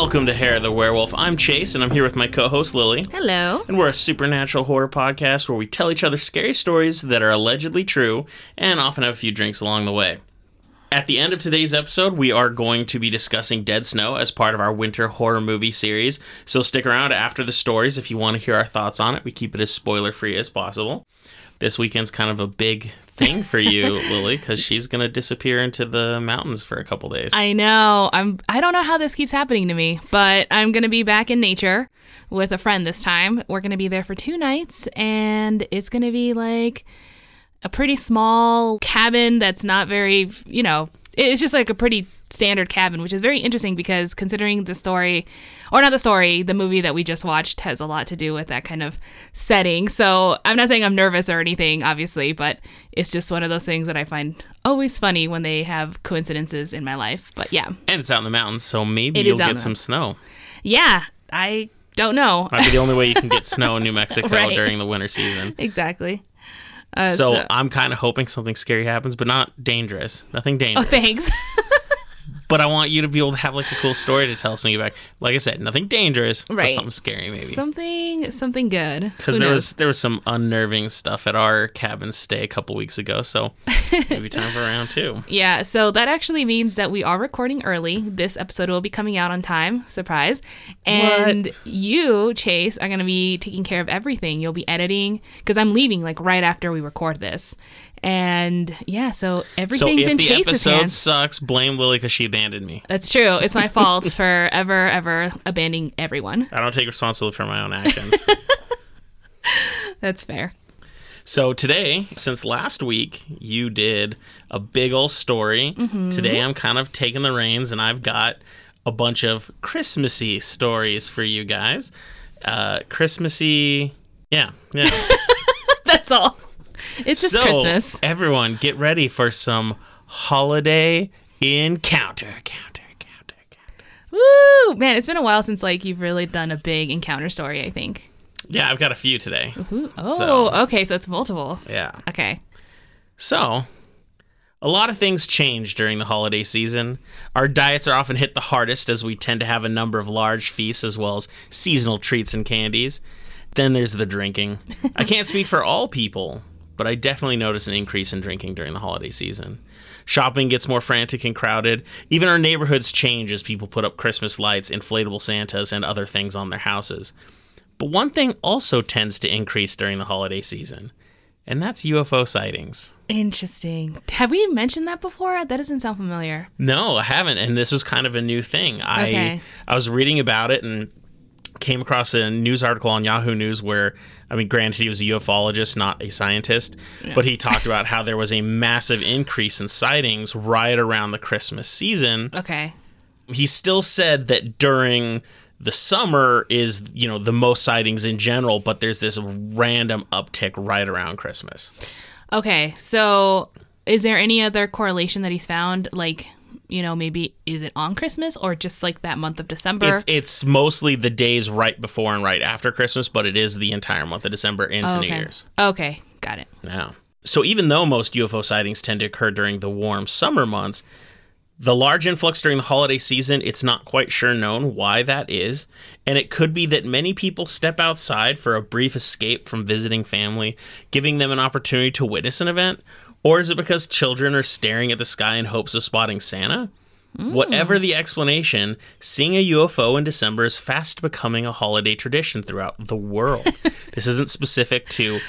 Welcome to Hair of the Werewolf. I'm Chase, and I'm here with my co host Lily. Hello. And we're a supernatural horror podcast where we tell each other scary stories that are allegedly true and often have a few drinks along the way. At the end of today's episode, we are going to be discussing Dead Snow as part of our winter horror movie series. So stick around after the stories if you want to hear our thoughts on it. We keep it as spoiler free as possible. This weekend's kind of a big thing for you, Lily, because she's going to disappear into the mountains for a couple days. I know. I'm I don't know how this keeps happening to me, but I'm going to be back in nature with a friend this time. We're going to be there for 2 nights and it's going to be like a pretty small cabin that's not very, you know, it's just like a pretty standard cabin, which is very interesting because considering the story, or not the story, the movie that we just watched has a lot to do with that kind of setting. So I'm not saying I'm nervous or anything, obviously, but it's just one of those things that I find always funny when they have coincidences in my life. But yeah. And it's out in the mountains, so maybe It you'll is out in get some snow. Yeah, I don't know. Might be the only way you can get snow in New Mexico Right. during the winter season. exactly. Uh, So, I'm kind of hoping something scary happens, but not dangerous. Nothing dangerous. oh, thanks. But I want you to be able to have like a cool story to tell us when you get back. Like I said, nothing dangerous, but something scary maybe. something, something good. Because there knows? was there was some unnerving stuff at our cabin stay a couple weeks ago, so maybe time for round two. Yeah, so that actually means that we are recording early. This episode will be coming out on time, surprise. And you, Chase, are going to be taking care of everything. You'll be editing because I'm leaving like right after we record this. And yeah, so everything's So everything's if in the Chase's episode sucks, blame Lily because she abandoned me. That's true. It's my fault for ever, ever abandoning everyone. I don't take responsibility for my own actions. That's fair. So today, since last week you did a big old story, Mm-hmm. today I'm kind of taking the reins and I've got a bunch of Christmassy stories for you guys. Uh, Christmassy, yeah, yeah. That's all. It's just so Christmas. everyone, get ready for some holiday encounter, counter, counter, counter. Woo! Man, it's been a while since like you've really done a big encounter story, I think. Yeah, I've got a few today. Ooh, oh, So- okay, so it's multiple. Yeah. Okay. So, a lot of things change during the holiday season. Our diets are often hit the hardest as we tend to have a number of large feasts as well as seasonal treats and candies. Then there's the drinking. I can't speak for all people, but I definitely notice an increase in drinking during the holiday season. Shopping gets more frantic and crowded. Even our neighborhoods change as people put up Christmas lights, inflatable Santas, and other things on their houses. But one thing also tends to increase during the holiday season, and that's UFO sightings. Interesting. Have we mentioned that before? That doesn't sound familiar. No, I haven't, and this was kind of a new thing. I Okay. I was reading about it and came across a news article on Yahoo News where I mean, granted, he was a ufologist, not a scientist, but he talked about how there was a massive increase in sightings right around the Christmas season. Okay. He still said that during the summer is you know the most sightings in general, but there's this random uptick right around Christmas. Okay. So, is there any other correlation that he's found? Like, you know, maybe is it on Christmas or just like that month of December? It's it's mostly the days right before and right after Christmas, but it is the entire month of December into Oh, New. Year's. Okay. Got it. Yeah. So even though most UFO sightings tend to occur during the warm summer months, the large influx during the holiday season, it's not quite sure known why that is. And it could be that many people step outside for a brief escape from visiting family, giving them an opportunity to witness an event. Or is it because children are staring at the sky in hopes of spotting Santa? Hmm. Whatever the explanation, seeing a UFO in December is fast becoming a holiday tradition throughout the world. this isn't specific to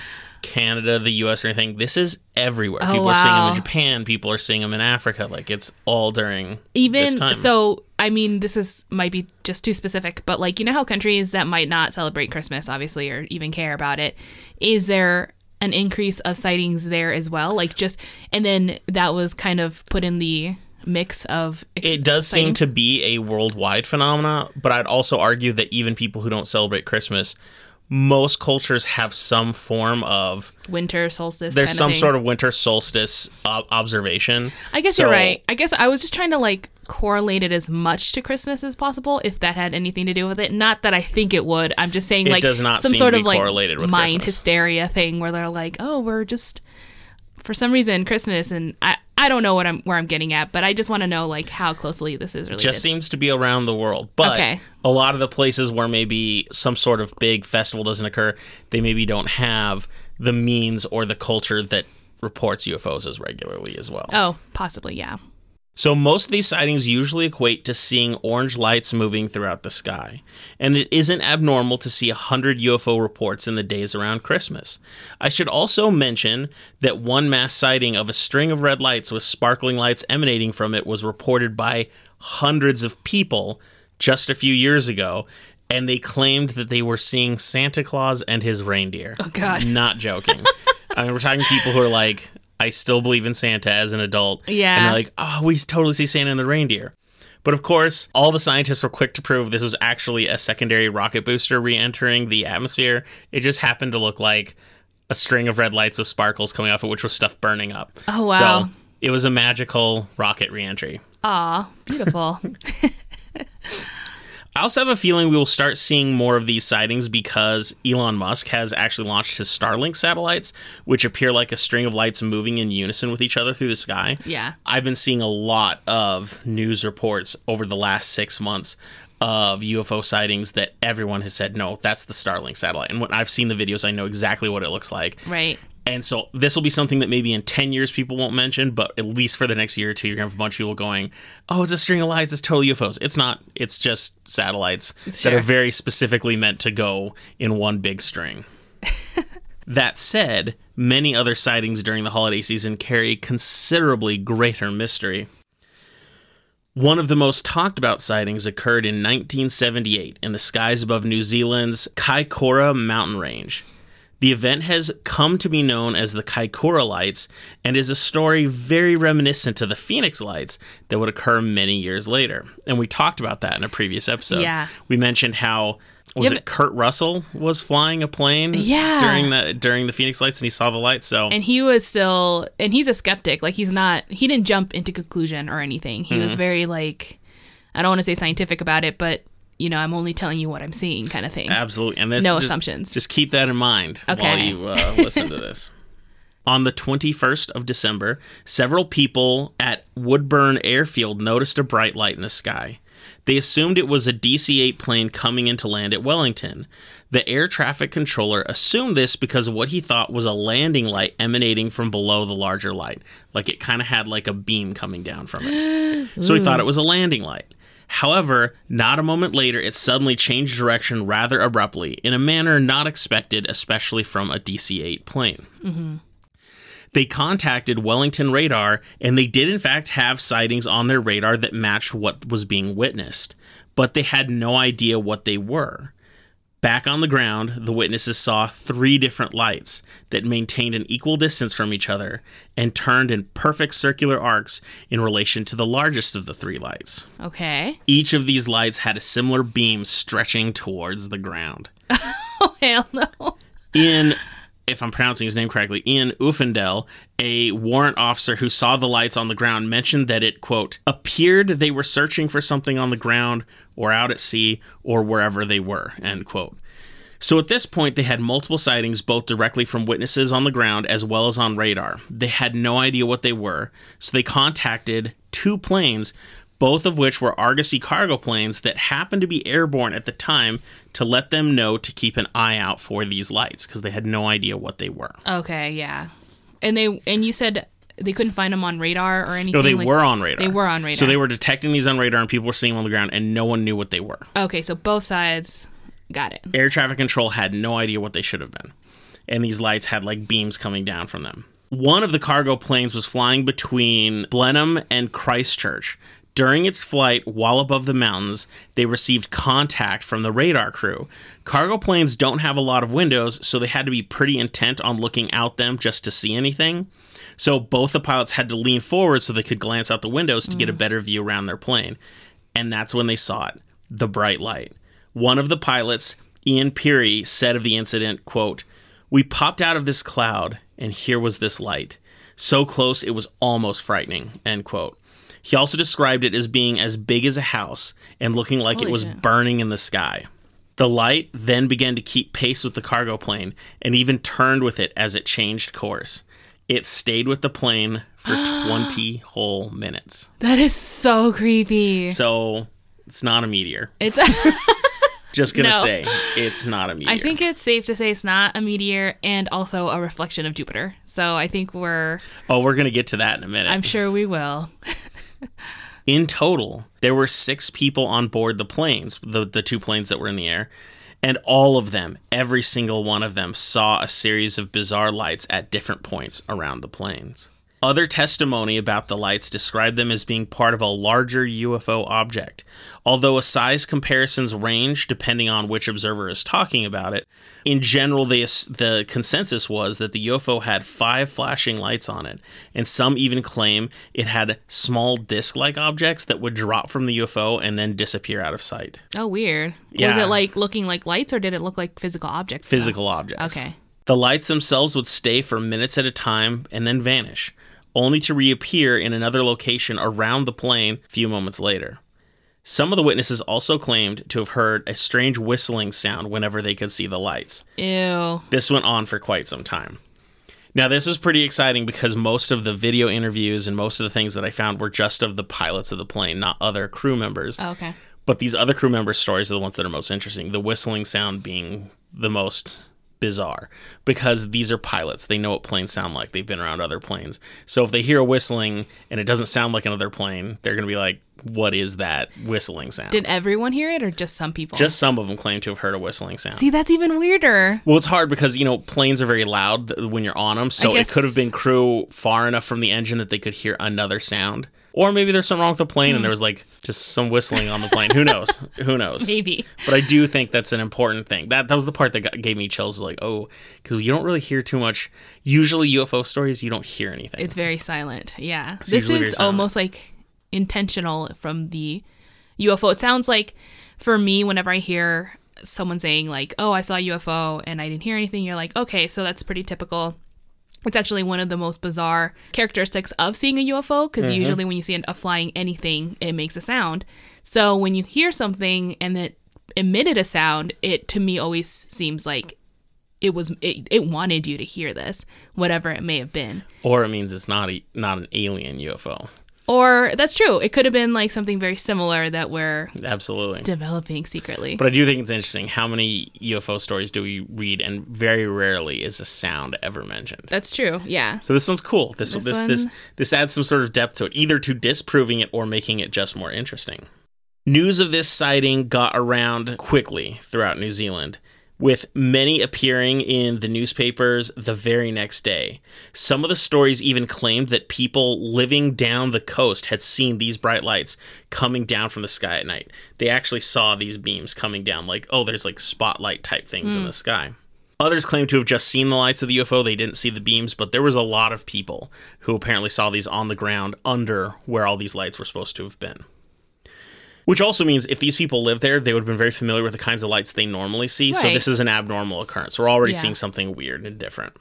Canada, the US, or anything. This is everywhere. Oh, people are seeing them in Japan. People are seeing them in Africa. Like it's all during this Even time. so, I mean, this is might be just too specific, but like you know how countries that might not celebrate Christmas, obviously, or even care about it, is there an increase of sightings there as well? Like just, and then that was kind of put in the mix of. ex- it does seem to be a worldwide phenomena, but I'd also argue that even people who don't celebrate Christmas, most cultures have some form of winter solstice. there's kind some of thing. sort of winter solstice uh, observation. I guess So- you're right. I guess I was just trying to like correlate it as much to Christmas as possible, if that had anything to do with it. Not that I think it would. I'm just saying It like does not some sort of like correlated mind Christmas. hysteria thing where they're like, oh, we're just for some reason Christmas and I I don't know what I'm where I'm getting at, but I just want to know like how closely this is related. Just seems to be around the world. But Okay. a lot of the places where maybe some sort of big festival doesn't occur, they maybe don't have the means or the culture that reports UFOs as regularly as well. oh, possibly, yeah. So most of these sightings usually equate to seeing orange lights moving throughout the sky, and it isn't abnormal to see 100 UFO reports in the days around Christmas. I should also mention that one mass sighting of a string of red lights with sparkling lights emanating from it was reported by hundreds of people just a few years ago, and they claimed that they were seeing Santa Claus and his reindeer. Oh God. Not joking. I mean, we're talking people who are like, I still believe in Santa as an adult. Yeah. And they're like, oh, we totally see Santa and the reindeer. But of course, all the scientists were quick to prove this was actually a secondary rocket booster re entering the atmosphere. It just happened to look like a string of red lights with sparkles coming off it, which was stuff burning up. Oh, wow. So it was a magical rocket re entry. Aw, beautiful. I also have a feeling we will start seeing more of these sightings because Elon Musk has actually launched his Starlink satellites, which appear like a string of lights moving in unison with each other through the sky. Yeah. I've been seeing a lot of news reports over the last six months of UFO sightings that everyone has said, no, that's the Starlink satellite. And when I've seen the videos, I know exactly what it looks like. right. And so this will be something that maybe in 10 years people won't mention, but at least for the next year or two, you're going to have a bunch of people going, oh, it's a string of lights. It's totally UFOs. It's not. It's just satellites that are very specifically meant to go in one big string. that said, many other sightings during the holiday season carry considerably greater mystery. One of the most talked about sightings occurred in 1978 in the skies above New Zealand's Kaikoura mountain range. The event has come to be known as the Kaikoura Lights and is a story very reminiscent to the Phoenix Lights that would occur many years later. And we talked about that in a previous episode. Yeah. We mentioned how was Yeah, it Kurt Russell was flying a plane Yeah. during the during the Phoenix Lights and he saw the lights. So And he was still, and he's a skeptic. Like he's not, he didn't jump into conclusion or anything. He Mm-hmm. was very like, I don't want to say scientific about it, but you know, I'm only telling you what I'm seeing, kind of thing. Absolutely. And this No just, assumptions. Just keep that in mind while you uh, listen to this. On the 21st of December, several people at Woodbourne Airfield noticed a bright light in the sky. They assumed it was a DC 8 plane coming in to land at Wellington. The air traffic controller assumed this because of what he thought was a landing light emanating from below the larger light. Like it kind of had like a beam coming down from it. so he thought it was a landing light. However, not a moment later, it suddenly changed direction rather abruptly, in a manner not expected, especially from a DC 8 plane. Mm-hmm. They contacted Wellington Radar, and they did, in fact, have sightings on their radar that matched what was being witnessed, but they had no idea what they were. Back on the ground, the witnesses saw three different lights that maintained an equal distance from each other and turned in perfect circular arcs in relation to the largest of the three lights. Okay. Each of these lights had a similar beam stretching towards the ground. Oh hell no. In, if I'm pronouncing his name correctly, Ian Uffendell, a warrant officer who saw the lights on the ground, mentioned that it, quote, appeared they were searching for something on the ground or out at sea or wherever they were, end quote. So at this point, they had multiple sightings, both directly from witnesses on the ground as well as on radar. They had no idea what they were, so they contacted two planes, both of which were Argosy cargo planes that happened to be airborne at the time to let them know to keep an eye out for these lights because they had no idea what they were. Okay, yeah. And they and you said they couldn't find them on radar or anything. No, they like- were on radar. They were on radar. So they were detecting these on radar, and people were seeing them on the ground, and no one knew what they were. Okay, so both sides got it. air traffic control had no idea what they should have been. And these lights had like beams coming down from them. One of the cargo planes was flying between Blenheim and Christchurch. During its flight, while above the mountains, they received contact from the radar crew. Cargo planes don't have a lot of windows, so they had to be pretty intent on looking out them just to see anything. So both the pilots had to lean forward so they could glance out the windows to get a mm. better view around their plane. And that's when they saw it the bright light. One of the pilots, Ian Peary, said of the incident, quote, We popped out of this cloud, and here was this light. So close it was almost frightening, end quote. He also described it as being as big as a house and looking like it was shit. burning in the sky. The light then began to keep pace with the cargo plane and even turned with it as it changed course. It stayed with the plane for 20 whole minutes. That is so creepy. So it's not a meteor. It's. Just gonna No. say it's not a meteor. I think it's safe to say it's not a meteor and also a reflection of Jupiter. So I think we're. Oh, we're gonna get to that in a minute. I'm sure we will. In total, there were six people on board the planes, the, the two planes that were in the air, and all of them, every single one of them, saw a series of bizarre lights at different points around the planes. Other testimony about the lights described them as being part of a larger UFO object. Although a size comparisons range depending on which observer is talking about it, in general, the, the consensus was that the UFO had five flashing lights on it, and some even claim it had small disc like objects that would drop from the UFO and then disappear out of sight. Oh, weird. Was it like looking like lights or did it look like physical objects? though? Physical objects. Okay. The lights themselves would stay for minutes at a time and then vanish, only to reappear in another location around the plane a few moments later. Some of the witnesses also claimed to have heard a strange whistling sound whenever they could see the lights. Ew. This went on for quite some time. Now, this was pretty exciting because most of the video interviews and most of the things that I found were just of the pilots of the plane, not other crew members. Oh, okay. But these other crew members' stories are the ones that are most interesting. The whistling sound being the most bizarre because these are pilots. They know what planes sound like. They've been around other planes. So if they hear a whistling and it doesn't sound like another plane, they're going to be like, what is that whistling sound? Did everyone hear it or just some people? Just some of them claim to have heard a whistling sound. See, that's even weirder. Well, it's hard because you know planes are very loud when you're on them, so it could have been crew far enough from the engine that they could hear another sound, or maybe there's something wrong with the plane and mm-hmm. there was like just some whistling on the plane. Who knows? Who knows? Maybe. But I do think that's an important thing. That that was the part that got, gave me chills. Like, oh, because you don't really hear too much. Usually UFO stories, you don't hear anything. It's very silent. Yeah. this is almost like intentional from the UFO. It sounds like for me, whenever I hear someone saying, like, oh, I saw a UFO and I didn't hear anything, you're like, okay, so that's pretty typical. It's actually one of the most bizarre characteristics of seeing a UFO because mm-hmm. usually when you see a flying anything, it makes a sound. So when you hear something and it emitted a sound, it to me always seems like it was it, it wanted you to hear this, whatever it may have been. or it means it's not a, not an alien UFO. Or that's true. It could have been like something very similar that we're Absolutely. developing secretly. But I do think it's interesting how many UFO stories do we read, and very rarely is a sound ever mentioned. that's true. Yeah. So this one's cool. This This this this one- this adds some sort of depth to it, either to disproving it or making it just more interesting. News of this sighting got around quickly throughout New Zealand, with many appearing in the newspapers the very next day. Some of the stories even claimed that people living down the coast had seen these bright lights coming down from the sky at night. They actually saw these beams coming down, like, oh, there's like spotlight type things in the hmm. sky. Others claim to have just seen the lights of the UFO. They didn't see the beams, but there was a lot of people who apparently saw these on the ground under where all these lights were supposed to have been. Which also means if these people live there, they would have been very familiar with the kinds of lights they normally see. So this is an abnormal occurrence. We're already Yeah. seeing something weird and different.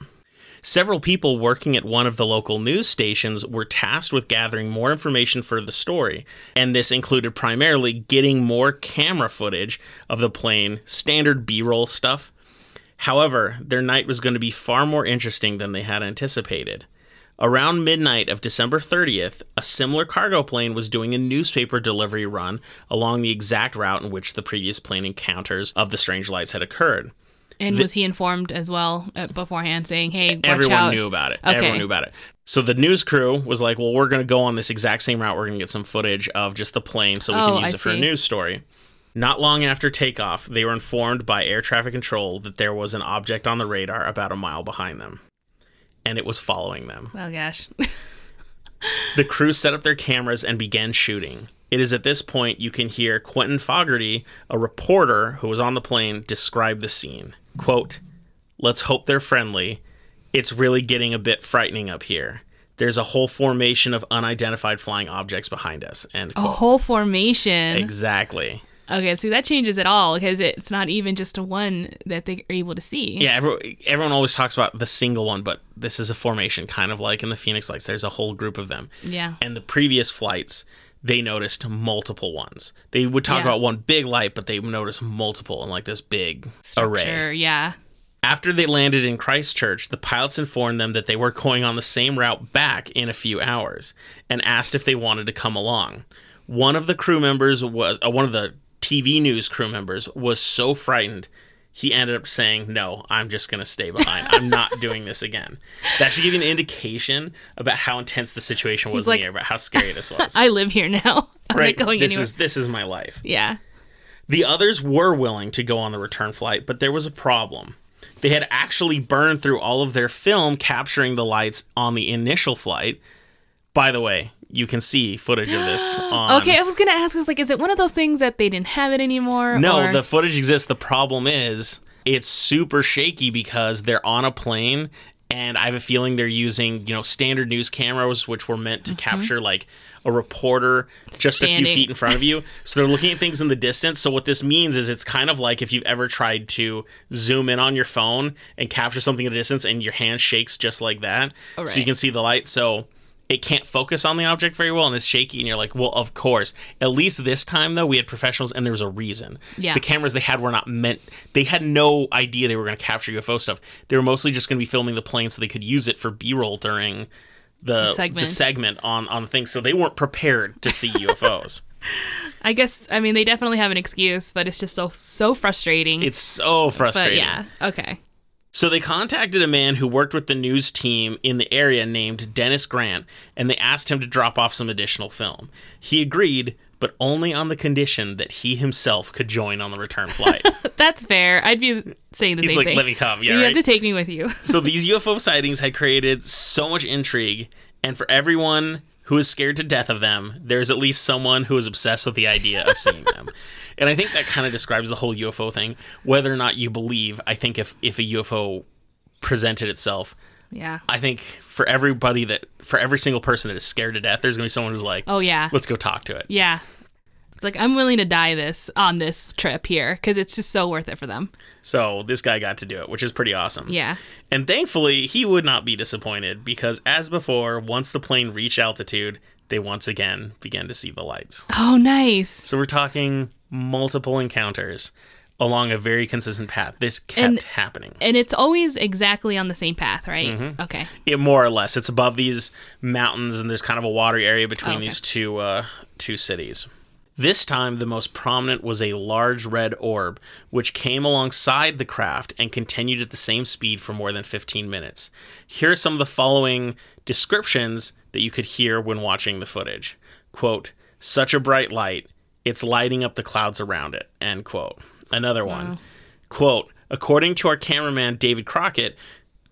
Several people working at one of the local news stations were tasked with gathering more information for the story, and this included primarily getting more camera footage of the plane, standard B roll stuff. However, their night was going to be far more interesting than they had anticipated. Around midnight of December 30th, a similar cargo plane was doing a newspaper delivery run along the exact route in which the previous plane encounters of the strange lights had occurred. And was he informed as well uh, beforehand, saying, "Hey, watch Everyone out"? knew about it. Okay. Everyone knew about it. So the news crew was like, "Well, we're going to go on this exact same route. We're going to get some footage of just the plane so we Oh, can use I it for a news story." Not long after takeoff, they were informed by air traffic control that there was an object on the radar about a mile behind them, and it was following them. Oh gosh. The crew set up their cameras and began shooting. It is at this point you can hear Quentin Fogarty, a reporter who was on the plane, describe the scene. Quote, Let's hope they're friendly. It's really getting a bit frightening up here. There's a whole formation of unidentified flying objects behind us. And a whole formation. Exactly. Okay, see that changes it all because it's not even just a one that they are able to see. Yeah, everyone, everyone always talks about the single one, but this is a formation, kind of like in the Phoenix Lights. There's a whole group of them. Yeah. and the previous flights they noticed multiple ones they would talk Yeah. about one big light but they noticed multiple in like this big array Sure. Yeah. After they landed in Christchurch, the pilots informed them that they were going on the same route back in a few hours and asked if they wanted to come along. One of the crew members was uh, one of the TV news crew members was so frightened he ended up saying, "No, I'm just going to stay behind. I'm not doing this again." That should give you an indication about how intense the situation was He's in like, the air, about how scary this was. I live here now. I'm right? not going this anywhere. is this is my life. yeah. The others were willing to go on the return flight, but there was a problem. They had actually burned through all of their film capturing the lights on the initial flight. By the way, you can see footage of this on Okay, I was gonna ask. I was like, is it one of those things that they didn't have it anymore? No, or- the footage exists. The problem is it's super shaky because they're on a plane and I have a feeling they're using, you know, standard news cameras which were meant to mm-hmm. capture like a reporter just a few feet in front of you. So they're looking at things in the distance. So what this means is it's kind of like if you've ever tried to zoom in on your phone and capture something at a distance and your hand shakes just like that. So you can see the light. So it can't focus on the object very well and it's shaky and you're like, well, of course. At least this time though, we had professionals and there was a reason. Yeah. The cameras they had were not meant they had no idea they were going to capture UFO stuff. They were mostly just going to be filming the plane so they could use it for B-roll during the the segment. segment, on on the thing. So they weren't prepared to see UFOs. I guess. I mean, they definitely have an excuse, but it's just so so frustrating. It's so but frustrating. yeah. Okay. So they contacted a man who worked with the news team in the area named Dennis Grant, and they asked him to drop off some additional film. He agreed, but only on the condition that he himself could join on the return flight. That's fair. I'd be saying the He's same like, thing. "Let me come." Yeah, you right? have to take me with you. so these UFO sightings had created so much intrigue, and for everyone who is scared to death of them, there's at least someone who is obsessed with the idea of seeing them. And I think that kind of describes the whole UFO thing. Whether or not you believe, I think if if a UFO presented itself, yeah. I think for everybody that for every single person that is scared to death, there's gonna be someone who's like, Oh yeah. let's go talk to it. Yeah. It's like I'm willing to die this on this trip here because it's just so worth it for them. So this guy got to do it, which is pretty awesome. Yeah. And thankfully, he would not be disappointed because, as before, once the plane reached altitude, they once again began to see the lights. Oh, nice. So we're talking multiple encounters along a very consistent path. This kept And- happening. And it's always exactly on the same path, right? Mm-hmm. Okay. It, more or less, it's above these mountains, and there's kind of a watery area between Okay. these two uh, two cities. This time, the most prominent was a large red orb, which came alongside the craft and continued at the same speed for more than 15 minutes. Here are some of the following descriptions that you could hear when watching the footage. Quote, such a bright light, it's lighting up the clouds around it. End quote. Another one. Quote, according to our cameraman David Crockett,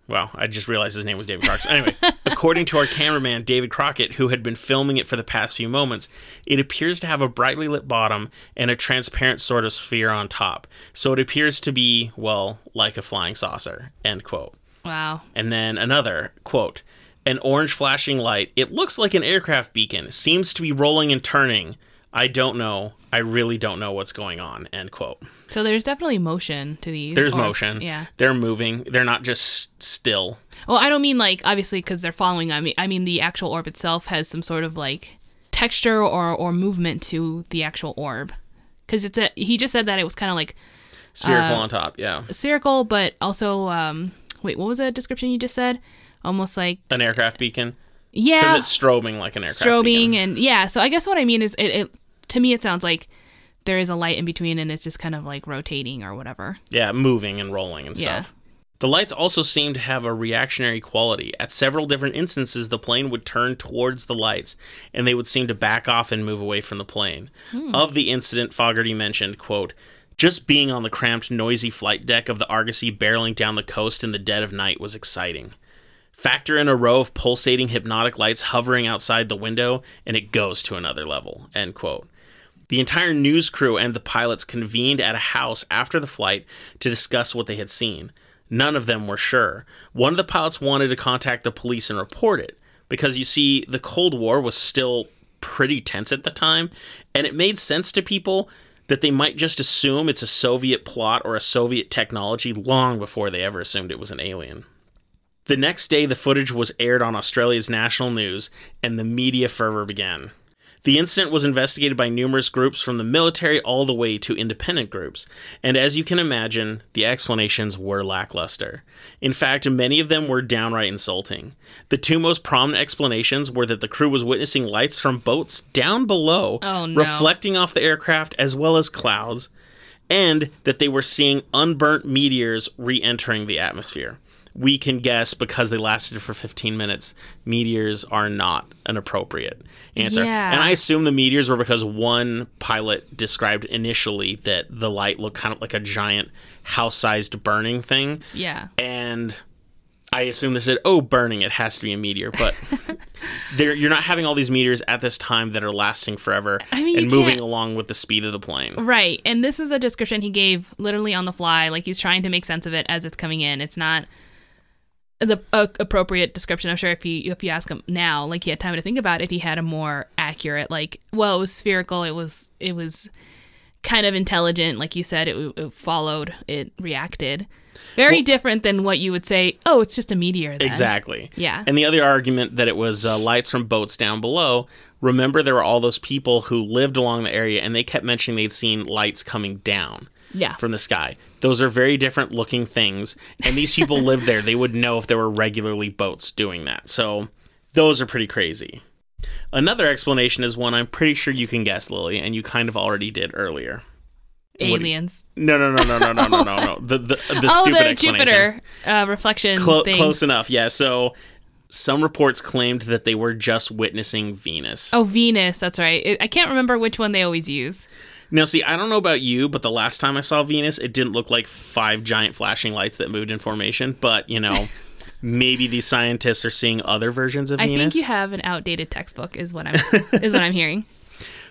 well, I just realized his name was David Crockett. Anyway, according to our cameraman David Crockett, who had been filming it for the past few moments, it appears to have a brightly lit bottom and a transparent sort of sphere on top. So it appears to be, well, like a flying saucer. End quote. Wow. And then another quote An orange flashing light. It looks like an aircraft beacon. Seems to be rolling and turning. I don't know. I really don't know what's going on. End quote. So there's definitely motion to these. There's or- motion. Yeah. They're moving. They're not just still. Well, I don't mean like obviously because they're following. I mean, I mean the actual orb itself has some sort of like texture or or movement to the actual orb. Because it's a. He just said that it was kind of like Spherical Uh, on top. Yeah. spherical, but also um. Wait, what was that description you just said? Almost like An aircraft beacon. Yeah, because it's strobing like an aircraft strobing beacon. and yeah. So I guess what I mean is it, it. To me, it sounds like there is a light in between, and it's just kind of like rotating or whatever. Yeah, moving and rolling and Yeah. stuff. The lights also seem to have a reactionary quality. At several different instances, the plane would turn towards the lights, and they would seem to back off and move away from the plane. Hmm. Of the incident, Fogarty mentioned, quote, just being on the cramped, noisy flight deck of the Argosy barreling down the coast in the dead of night was exciting. Factor in a row of pulsating hypnotic lights hovering outside the window, and it goes to another level. End quote. The entire news crew and the pilots convened at a house after the flight to discuss what they had seen. None of them were sure. One of the pilots wanted to contact the police and report it because you see, the Cold War was still pretty tense at the time, and it made sense to people that they might just assume it's a Soviet plot or a Soviet technology long before they ever assumed it was an alien. The next day, the footage was aired on Australia's national news, and the media fervor began. The incident was investigated by numerous groups from the military all the way to independent groups, and as you can imagine, the explanations were lackluster. In fact, many of them were downright insulting. The two most prominent explanations were that the crew was witnessing lights from boats down below Oh, no. reflecting off the aircraft as well as clouds, and that they were seeing unburnt meteors re entering the atmosphere. We can guess because they lasted for 15 minutes, meteors are not an appropriate answer. Yeah. And I assume the meteors were because one pilot described initially that the light looked kind of like a giant house sized burning thing. Yeah. And I assume they said, oh, burning, it has to be a meteor. But you're not having all these meteors at this time that are lasting forever I mean, and moving along with the speed of the plane. Right. And this is a description he gave literally on the fly. Like he's trying to make sense of it as it's coming in. It's not the uh, appropriate description. I'm sure if he if you ask him now, like he had time to think about it, he had a more accurate like well, it was spherical. It was it was kind of intelligent, like you said. It, it followed. It reacted. Very Well- different than what you would say. Oh, it's just a meteor. Then. Exactly. Yeah. And the other argument that it was uh, lights from boats down below. Remember, there were all those people who lived along the area, and they kept mentioning they'd seen lights coming down Yeah. from the sky. Those are very different looking things, and these people lived there. They would know if there were regularly boats doing that. So those are pretty crazy. Another explanation is one I'm pretty sure you can guess, Lily, and you kind of already did earlier. Do you- Aliens. No, no, no, no, no, no, no, no, no. The the, the oh, stupid the explanation. Jupiter uh, reflection thing. close enough, yeah. So some reports claimed that they were just witnessing Venus. Oh, Venus. That's right. I can't remember which one they always use. Now, see, I don't know about you, but the last time I saw Venus, it didn't look like five giant flashing lights that moved in formation. But you know, maybe these scientists are seeing other versions of I Venus. I think you have an outdated textbook. Is what I'm is what I'm hearing.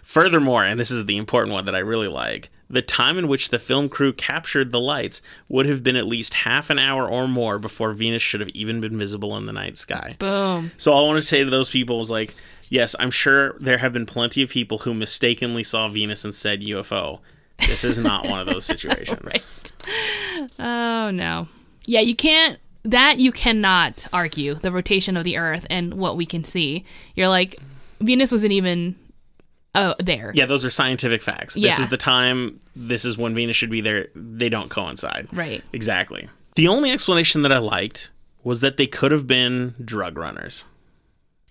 Furthermore, and this is the important one that I really like, the time in which the film crew captured the lights would have been at least half an hour or more before Venus should have even been visible in the night sky. Boom. So all I want to say to those people is like, yes, I'm sure there have been plenty of people who mistakenly saw Venus and said UFO. This is not one of those situations. Oh no. Yeah, you can't. That you cannot argue the rotation of the Earth and what we can see. You're like, Venus wasn't even. Oh, there. Yeah, those are scientific facts. This Yeah. is the time, this is when Venus should be there. They don't coincide. Right. Exactly. The only explanation that I liked was that they could have been drug runners.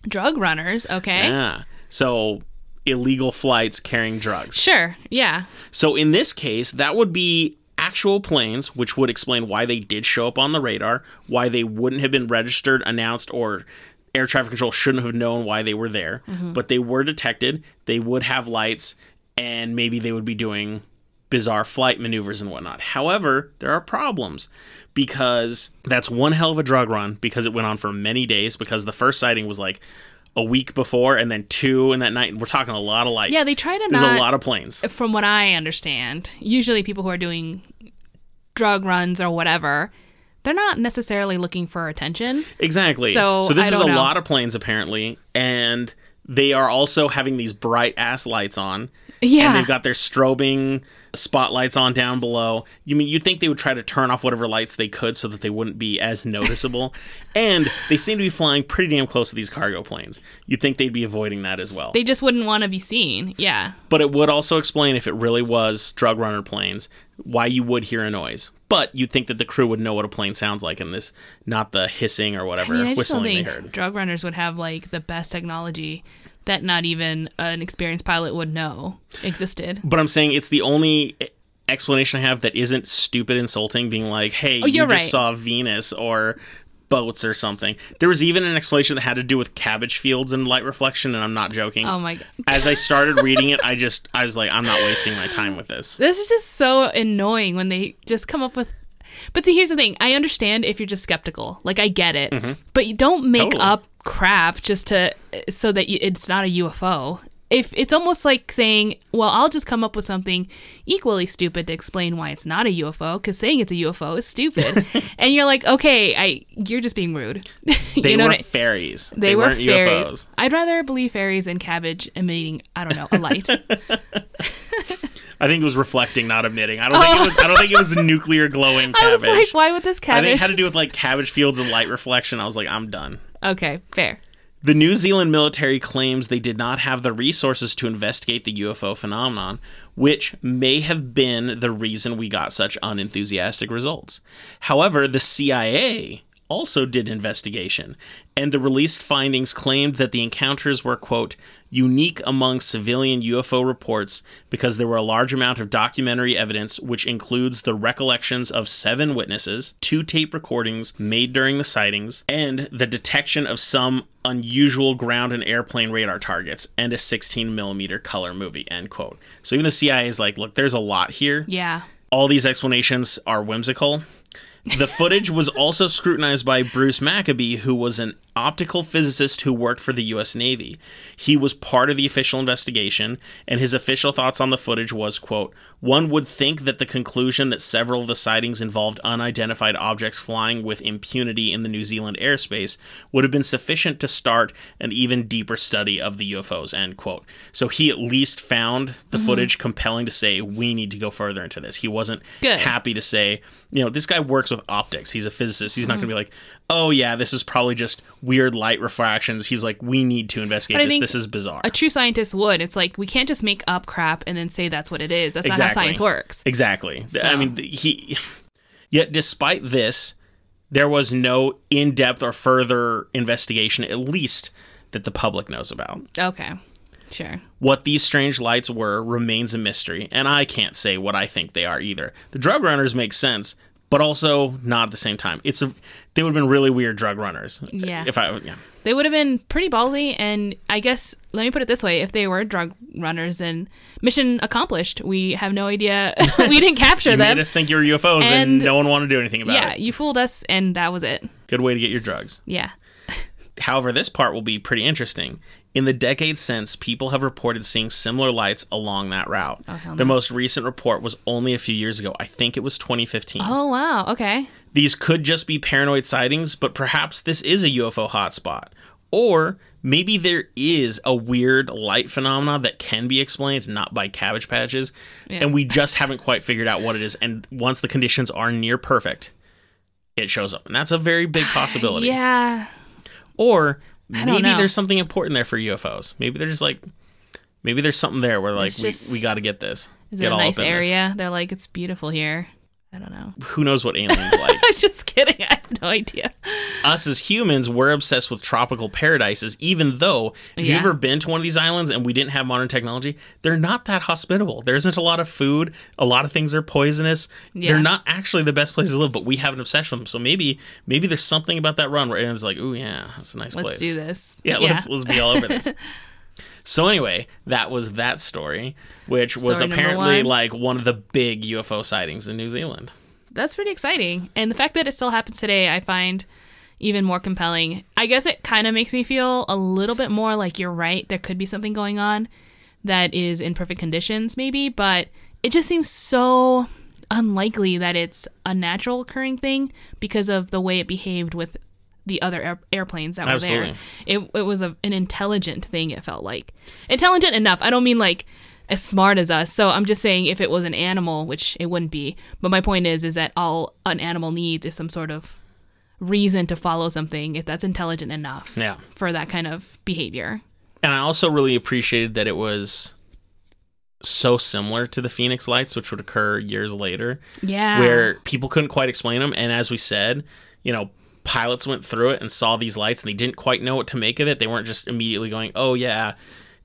Drug runners. Okay. Yeah. So illegal flights carrying drugs. Sure. Yeah. So in this case, that would be actual planes, which would explain why they did show up on the radar, why they wouldn't have been registered, announced, or air traffic control shouldn't have known why they were there. Mm-hmm. But they were detected. They would have lights, and maybe they would be doing bizarre flight maneuvers and whatnot. However, there are problems because that's one hell of a drug run because it went on for many days because the first sighting was like a week before and then two in that night. We're talking a lot of lights. Yeah. They try to There's not. a lot of planes. from what I understand, usually people who are doing drug runs or whatever, they're not necessarily looking for attention. Exactly. So, so this is a know. lot of planes apparently, and they are also having these bright ass lights on. Yeah. And they've got their strobing spotlights on down below. You mean you'd think they would try to turn off whatever lights they could so that they wouldn't be as noticeable. and they seem to be flying pretty damn close to these cargo planes. You'd think they'd be avoiding that as well. they just wouldn't want to be seen. Yeah. but it would also explain if it really was drug runner planes, why you would hear a noise. But you'd think that the crew would know what a plane sounds like in this, not the hissing or whatever I mean, I whistling they heard. drug runners would have like the best technology that not even an experienced pilot would know existed. But I'm saying it's the only explanation I have that isn't stupid insulting, being like, hey, you Oh, you're just right. saw Venus or boats or something. There was even an explanation that had to do with cabbage fields and light reflection, and I'm not joking. Oh my god. As I started reading it, I just I was like, I'm not wasting my time with this. This is just so annoying when they just come up with But see here's the thing. I understand if you're just skeptical. Like I get it. Mm-hmm. But you don't make Totally. up crap just to so that you, it's not a UFO. If it's almost like saying, "Well, I'll just come up with something equally stupid to explain why it's not a UFO," because saying it's a UFO is stupid, and you're like, "Okay, I, you're just being rude." They you know were I- fairies. They, were weren't fairies. UFOs. I'd rather believe fairies and cabbage emitting, I don't know, a light. I think it was reflecting, not emitting. I don't think it was. I don't think it was a nuclear glowing I cabbage. was like, why would this cabbage? I think it had to do with like cabbage fields and light reflection. I was like, I'm done. okay, fair. The New Zealand military claims they did not have the resources to investigate the UFO phenomenon, which may have been the reason we got such unenthusiastic results. However, the CIA also did investigation, and the released findings claimed that the encounters were, quote, unique among civilian UFO reports because there were a large amount of documentary evidence, which includes the recollections of seven witnesses, two tape recordings made during the sightings, and the detection of some unusual ground and airplane radar targets, and a 16 millimeter color movie, end quote. So even the CIA is like, look, there's a lot here. Yeah. All these explanations are whimsical. The footage was also scrutinized by Bruce Maccabee, who was an optical physicist who worked for the US Navy. He was part of the official investigation, and his official thoughts on the footage was, quote, one would think that the conclusion that several of the sightings involved unidentified objects flying with impunity in the New Zealand airspace would have been sufficient to start an even deeper study of the UFOs, end quote. So he at least found the mm-hmm. footage compelling to say, we need to go further into this. He wasn't Good. happy to say, you know, this guy works with optics. He's a physicist. He's not mm-hmm. going to be like, oh, yeah, this is probably just weird light refractions. He's like, we need to investigate this. This is bizarre. A true scientist would. It's like we can't just make up crap and then say that's what it is. That's not how science works. Exactly. I mean, he. Yet, despite this, there was no in-depth or further investigation, at least that the public knows about. Okay. Sure. What these strange lights were remains a mystery, and I can't say what I think they are either. The drug runners make sense, but also not at the same time. It's a they would have been really weird drug runners. Yeah. If I yeah. They would have been pretty ballsy and I guess let me put it this way, if they were drug runners then mission accomplished. We have no idea we didn't capture You them. made us think you were UFOs, and, And- no one wanted to do anything about yeah, it. Yeah, you fooled us and that was it. Good way to get your drugs. Yeah. However, this part will be pretty interesting. In the decades since, people have reported seeing similar lights along that route. Oh, hell the most recent report was only a few years ago. I think it was 2015. Oh wow. Okay. These could just be paranoid sightings, but perhaps this is a UFO hotspot. Or maybe there is a weird light phenomena that can be explained not by cabbage patches, Yeah. and we just haven't quite figured out what it is. And once the conditions are near perfect, it shows up. And that's a very big possibility. Yeah. Or maybe know. there's something important there for UFOs. Maybe they're just like, maybe there's something there where like It's we, we got to get this. Is get it a nice in this. area? They're like, it's beautiful here. I don't know. Who knows what aliens like? I was just kidding. I have no idea. Us as humans, we're obsessed with tropical paradises. Even though, if Yeah. you've ever been to one of these islands and we didn't have modern technology, they're not that hospitable. There isn't a lot of food. A lot of things are poisonous. Yeah. They're not actually the best places to live, but we have an obsession with them. So maybe, maybe there's something about that run where aliens like, oh yeah, that's a nice place. Let's do this. Yeah, let's let's be all over this. So anyway, that was that story, which was Story number apparently one. like one of the big UFO sightings in New Zealand. That's pretty exciting. And the fact that it still happens today, I find even more compelling. I guess it kind of makes me feel a little bit more like you're right. There could be something going on that is in perfect conditions, maybe, but it just seems so unlikely that it's a natural occurring thing because of the way it behaved with the other air- airplanes that were there. It, it was a, an intelligent thing, it felt like. Intelligent enough. I don't mean like as smart as us. So I'm just saying if it was an animal, which it wouldn't be. But my point is is that all an animal needs is some sort of reason to follow something if that's intelligent enough Yeah. for that kind of behavior. And I also really appreciated that it was so similar to the Phoenix lights, which would occur years later, Yeah. where people couldn't quite explain them. And as we said, you know, pilots went through it and saw these lights and they didn't quite know what to make of it. They weren't just immediately going, oh, yeah,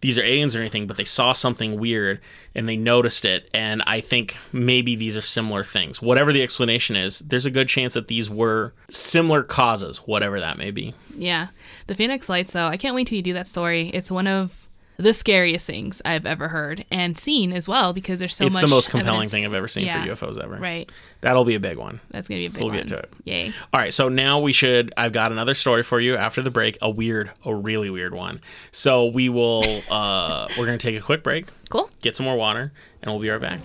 these are aliens or anything, but they saw something weird and they noticed it. And I think maybe these are similar things. Whatever the explanation is, there's a good chance that these were similar causes, whatever that may be. Yeah. The Phoenix Lights, though, I can't wait till you do that story. It's one of the scariest things I've ever heard and seen as well because there's so it's much. It's the most compelling evidence. thing I've ever seen Yeah. for UFOs ever. Right. That'll be a big one. That's going to be a big one. we'll one. get to it. Yay. All right, so now we should. I've got another story for you after the break. A weird, a really weird one. So we will. uh We're gonna take a quick break, Cool. get some more water, and we'll be right back.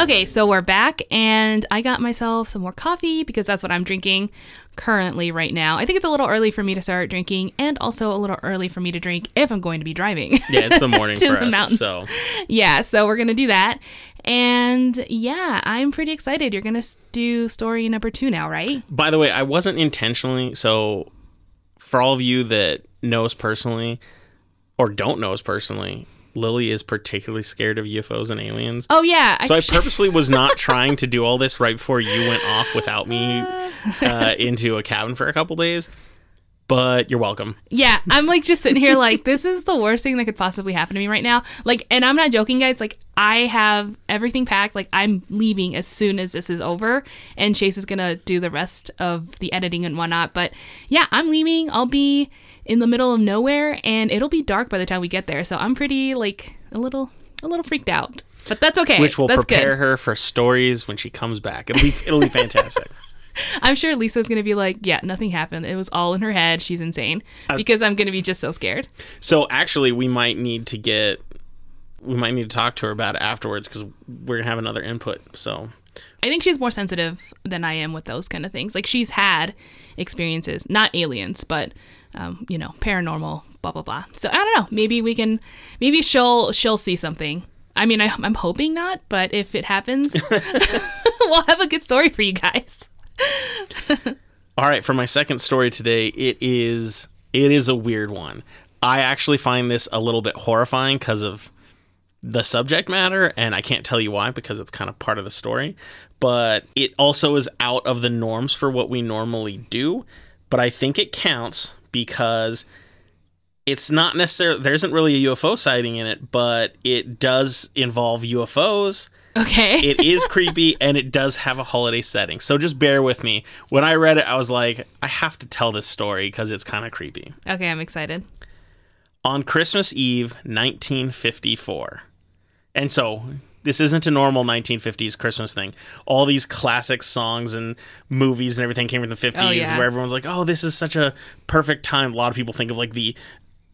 Okay, so we're back, and I got myself some more coffee because that's what I'm drinking currently right now. I think it's a little early for me to start drinking, and also a little early for me to drink if I'm going to be driving. Yeah, it's the morning To for the us. mountains. So yeah, so we're gonna do that. And yeah, I'm pretty excited. You're going to do story number two now, right? By the way, I wasn't intentionally. So, for all of you that know us personally or don't know us personally, Lily is particularly scared of UFOs and aliens. Oh, yeah. So I purposely was not trying to do all this right before you went off without me uh, into a cabin for a couple days. But you're welcome. Yeah, I'm like just sitting here like this is the worst thing that could possibly happen to me right now. Like, and I'm not joking, guys. Like, I have everything packed. Like, I'm leaving as soon as this is over, and Chase is gonna do the rest of the editing and whatnot. But yeah, I'm leaving. I'll be in the middle of nowhere, and it'll be dark by the time we get there. So I'm pretty like a little a little freaked out. But that's okay. Which will that's prepare good. her for stories when she comes back. It'll be it'll be fantastic. I'm sure Lisa's gonna be like, yeah, nothing happened. It was all in her head. She's insane because I'm gonna be just so scared. So actually, we might need to get we might need to talk to her about it afterwards because we're gonna have another input. So I think she's more sensitive than I am with those kind of things. Like she's had experiences, not aliens, but um, you know, paranormal, blah blah blah. So I don't know. Maybe we can. Maybe she'll she'll see something. I mean, I, I'm hoping not, but if it happens, we'll have a good story for you guys. All right, for my second story today, it is it is a weird one. I actually find this a little bit horrifying because of the subject matter, and I can't tell you why because it's kind of part of the story. But it also is out of the norms for what we normally do. But I think it counts because it's not necessarily there isn't really a UFO sighting in it, but it does involve UFOs Okay. it is creepy and it does have a holiday setting. So just bear with me. When I read it, I was like, I have to tell this story because it's kind of creepy. okay, I'm excited. On Christmas Eve, 1954. And so this isn't a normal 1950s Christmas thing. All these classic songs and movies and everything came from the 50s Oh, yeah. where everyone's like, oh, this is such a perfect time. A lot of people think of like the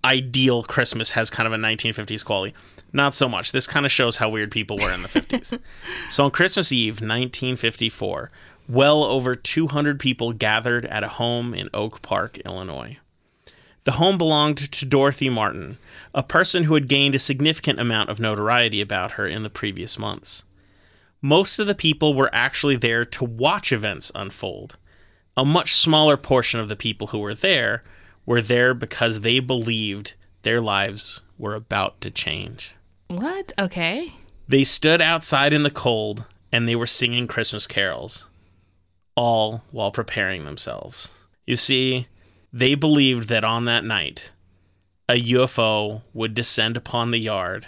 ideal Christmas has kind of a 1950s quality. Not so much. This kind of shows how weird people were in the 50s. so on Christmas Eve, 1954, well over 200 people gathered at a home in Oak Park, Illinois. The home belonged to Dorothy Martin, a person who had gained a significant amount of notoriety about her in the previous months. Most of the people were actually there to watch events unfold. A much smaller portion of the people who were there were there because they believed their lives were about to change. What? Okay. They stood outside in the cold and they were singing Christmas carols, all while preparing themselves. You see, they believed that on that night, a UFO would descend upon the yard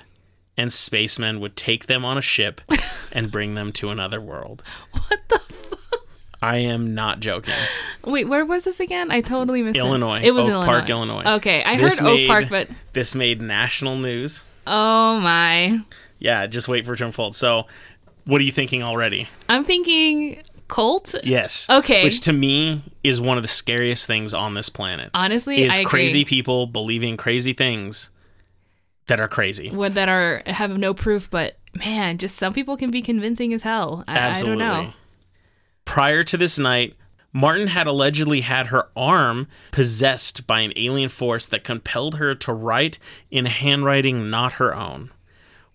and spacemen would take them on a ship and bring them to another world. What the fuck? I am not joking. Wait, where was this again? I totally missed Illinois. it. It was Oak Illinois. Park, Illinois. Okay, I This heard Oak made- Park, but This made national news. oh my. Yeah, just wait for it to unfold. So, what are you thinking already? I'm thinking cult. Yes. Okay. Which to me is one of the scariest things on this planet. Honestly, is I agree. crazy people believing crazy things that are crazy. What that are have no proof, but man, just some people can be convincing as hell. I, I don't know. Prior to this night, Martin had allegedly had her arm possessed by an alien force that compelled her to write in handwriting not her own.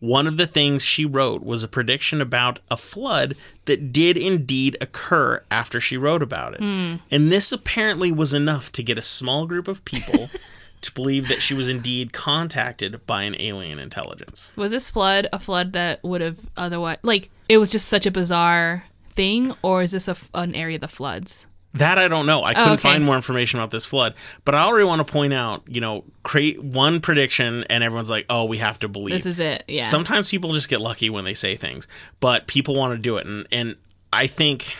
One of the things she wrote was a prediction about a flood that did indeed occur after she wrote about it. Hmm. And this apparently was enough to get a small group of people to believe that she was indeed contacted by an alien intelligence. Was this flood a flood that would have otherwise like it was just such a bizarre thing, or is this a an area that floods? That I don't know. I couldn't okay. find more information about this flood. But I already want to point out, you know, create one prediction and everyone's like, oh, we have to believe. This is it. Yeah. Sometimes people just get lucky when they say things, but people want to do it. And, and I think,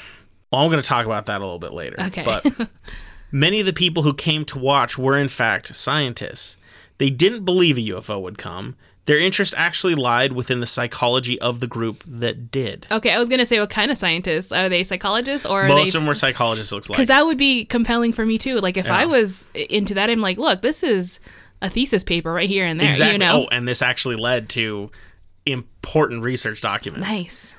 well, I'm going to talk about that a little bit later. Okay. But many of the people who came to watch were, in fact, scientists. They didn't believe a UFO would come. Their interest actually lied within the psychology of the group that did. okay, I was gonna say what kind of scientists are they? Psychologists or are Most they? of them were psychologists, looks like. Because that would be compelling for me too. Like if I was into that, I'm like, look, this is a thesis paper right here and there. Exactly. You know. Oh, and this actually led to important research documents. nice.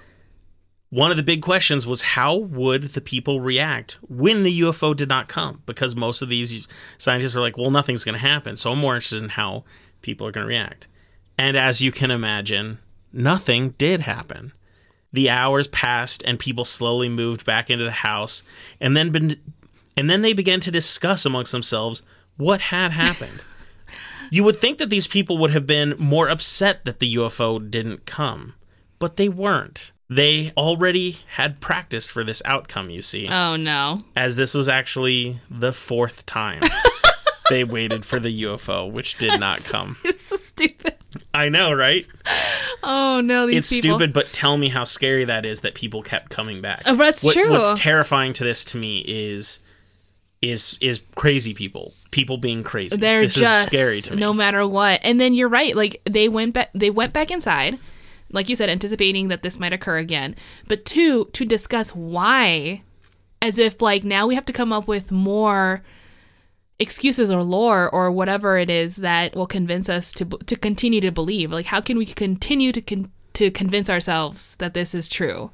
One of the big questions was how would the people react when the UFO did not come? Because most of these scientists are like, well, nothing's going to happen. So I'm more interested in how people are going to react. And as you can imagine, nothing did happen. The hours passed and people slowly moved back into the house and then been, and then they began to discuss amongst themselves what had happened. you would think that these people would have been more upset that the UFO didn't come, but they weren't. They already had practiced for this outcome, you see, Oh no. as this was actually the fourth time they waited for the UFO, which did not come. It's so stupid. I know, right? Oh no, these It's people. stupid, but tell me how scary that is that people kept coming back. Oh, that's What- true. What's terrifying to this to me is is is crazy people. People being crazy. They're this just is scary to me. no matter what. And then you're right. Like they went back. They went back inside, like you said, anticipating that this might occur again. But two, to discuss why, as if like now we have to come up with more excuses or lore or whatever it is that will convince us to to continue to believe. Like how can we continue to con- to convince ourselves that this is true,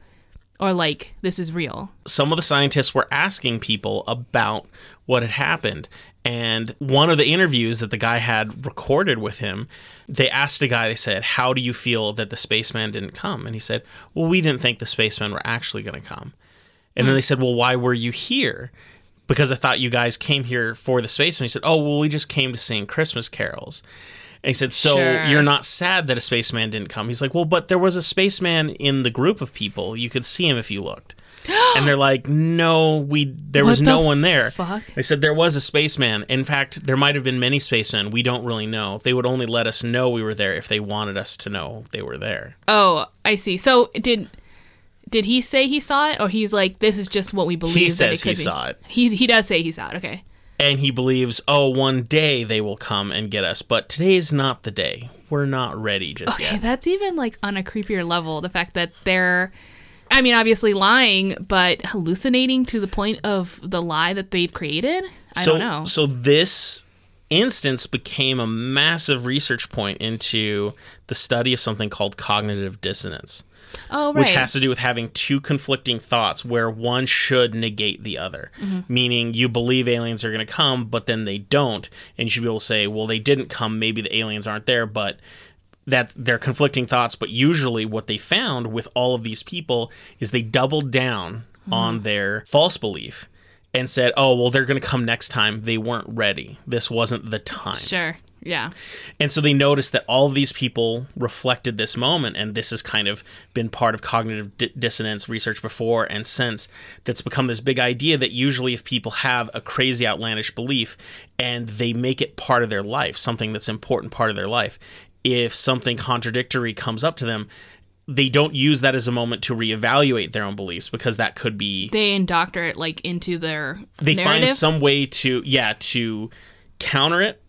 or like this is real? some of the scientists were asking people about what had happened. And one of the interviews that the guy had recorded with him, they asked a guy, they said, How do you feel that the spaceman didn't come? And he said, Well, we didn't think the spacemen were actually going to come. And then hmm. they said, Well, why were you here? Because I thought you guys came here for the space. And he said, Oh, well, we just came to sing Christmas carols. And he said, So Sure. you're not sad that a spaceman didn't come? He's like, Well, but there was a spaceman in the group of people. You could see him if you looked. and they're like, No, we there was no the one there. fuck? They said there was a spaceman. In fact, there might have been many spacemen. We don't really know. They would only let us know we were there if they wanted us to know they were there. Oh, I see. So did did he say he saw it, or he's like, this is just what we believe? He says he be? saw it. He he does say he saw it. Okay. And he believes, oh, one day they will come and get us. But today's not the day. We're not ready just Okay, yet. that's even like on a creepier level. The fact that they're, I mean, obviously lying, but hallucinating to the point of the lie that they've created. I so, don't know. So this instance became a massive research point into the study of something called cognitive dissonance. Oh, right. which has to do with having two conflicting thoughts where one should negate the other. Mm-hmm. Meaning you believe aliens are going to come, but then they don't, and you should be able to say, well, they didn't come, maybe the aliens aren't there, but that they're conflicting thoughts. But usually, what they found with all of these people is they doubled down Mm-hmm. on their false belief and said, oh, well, they're going to come next time. They weren't ready. This wasn't the time. sure. Yeah. And so they noticed that all of these people reflected this moment, and this has kind of been part of cognitive di- dissonance research before and since. That's become this big idea that usually, if people have a crazy, outlandish belief and they make it part of their life, something that's important part of their life, if something contradictory comes up to them, they don't use that as a moment to reevaluate their own beliefs because that could be They indoctor it like into their they narrative. find some way to yeah to counter it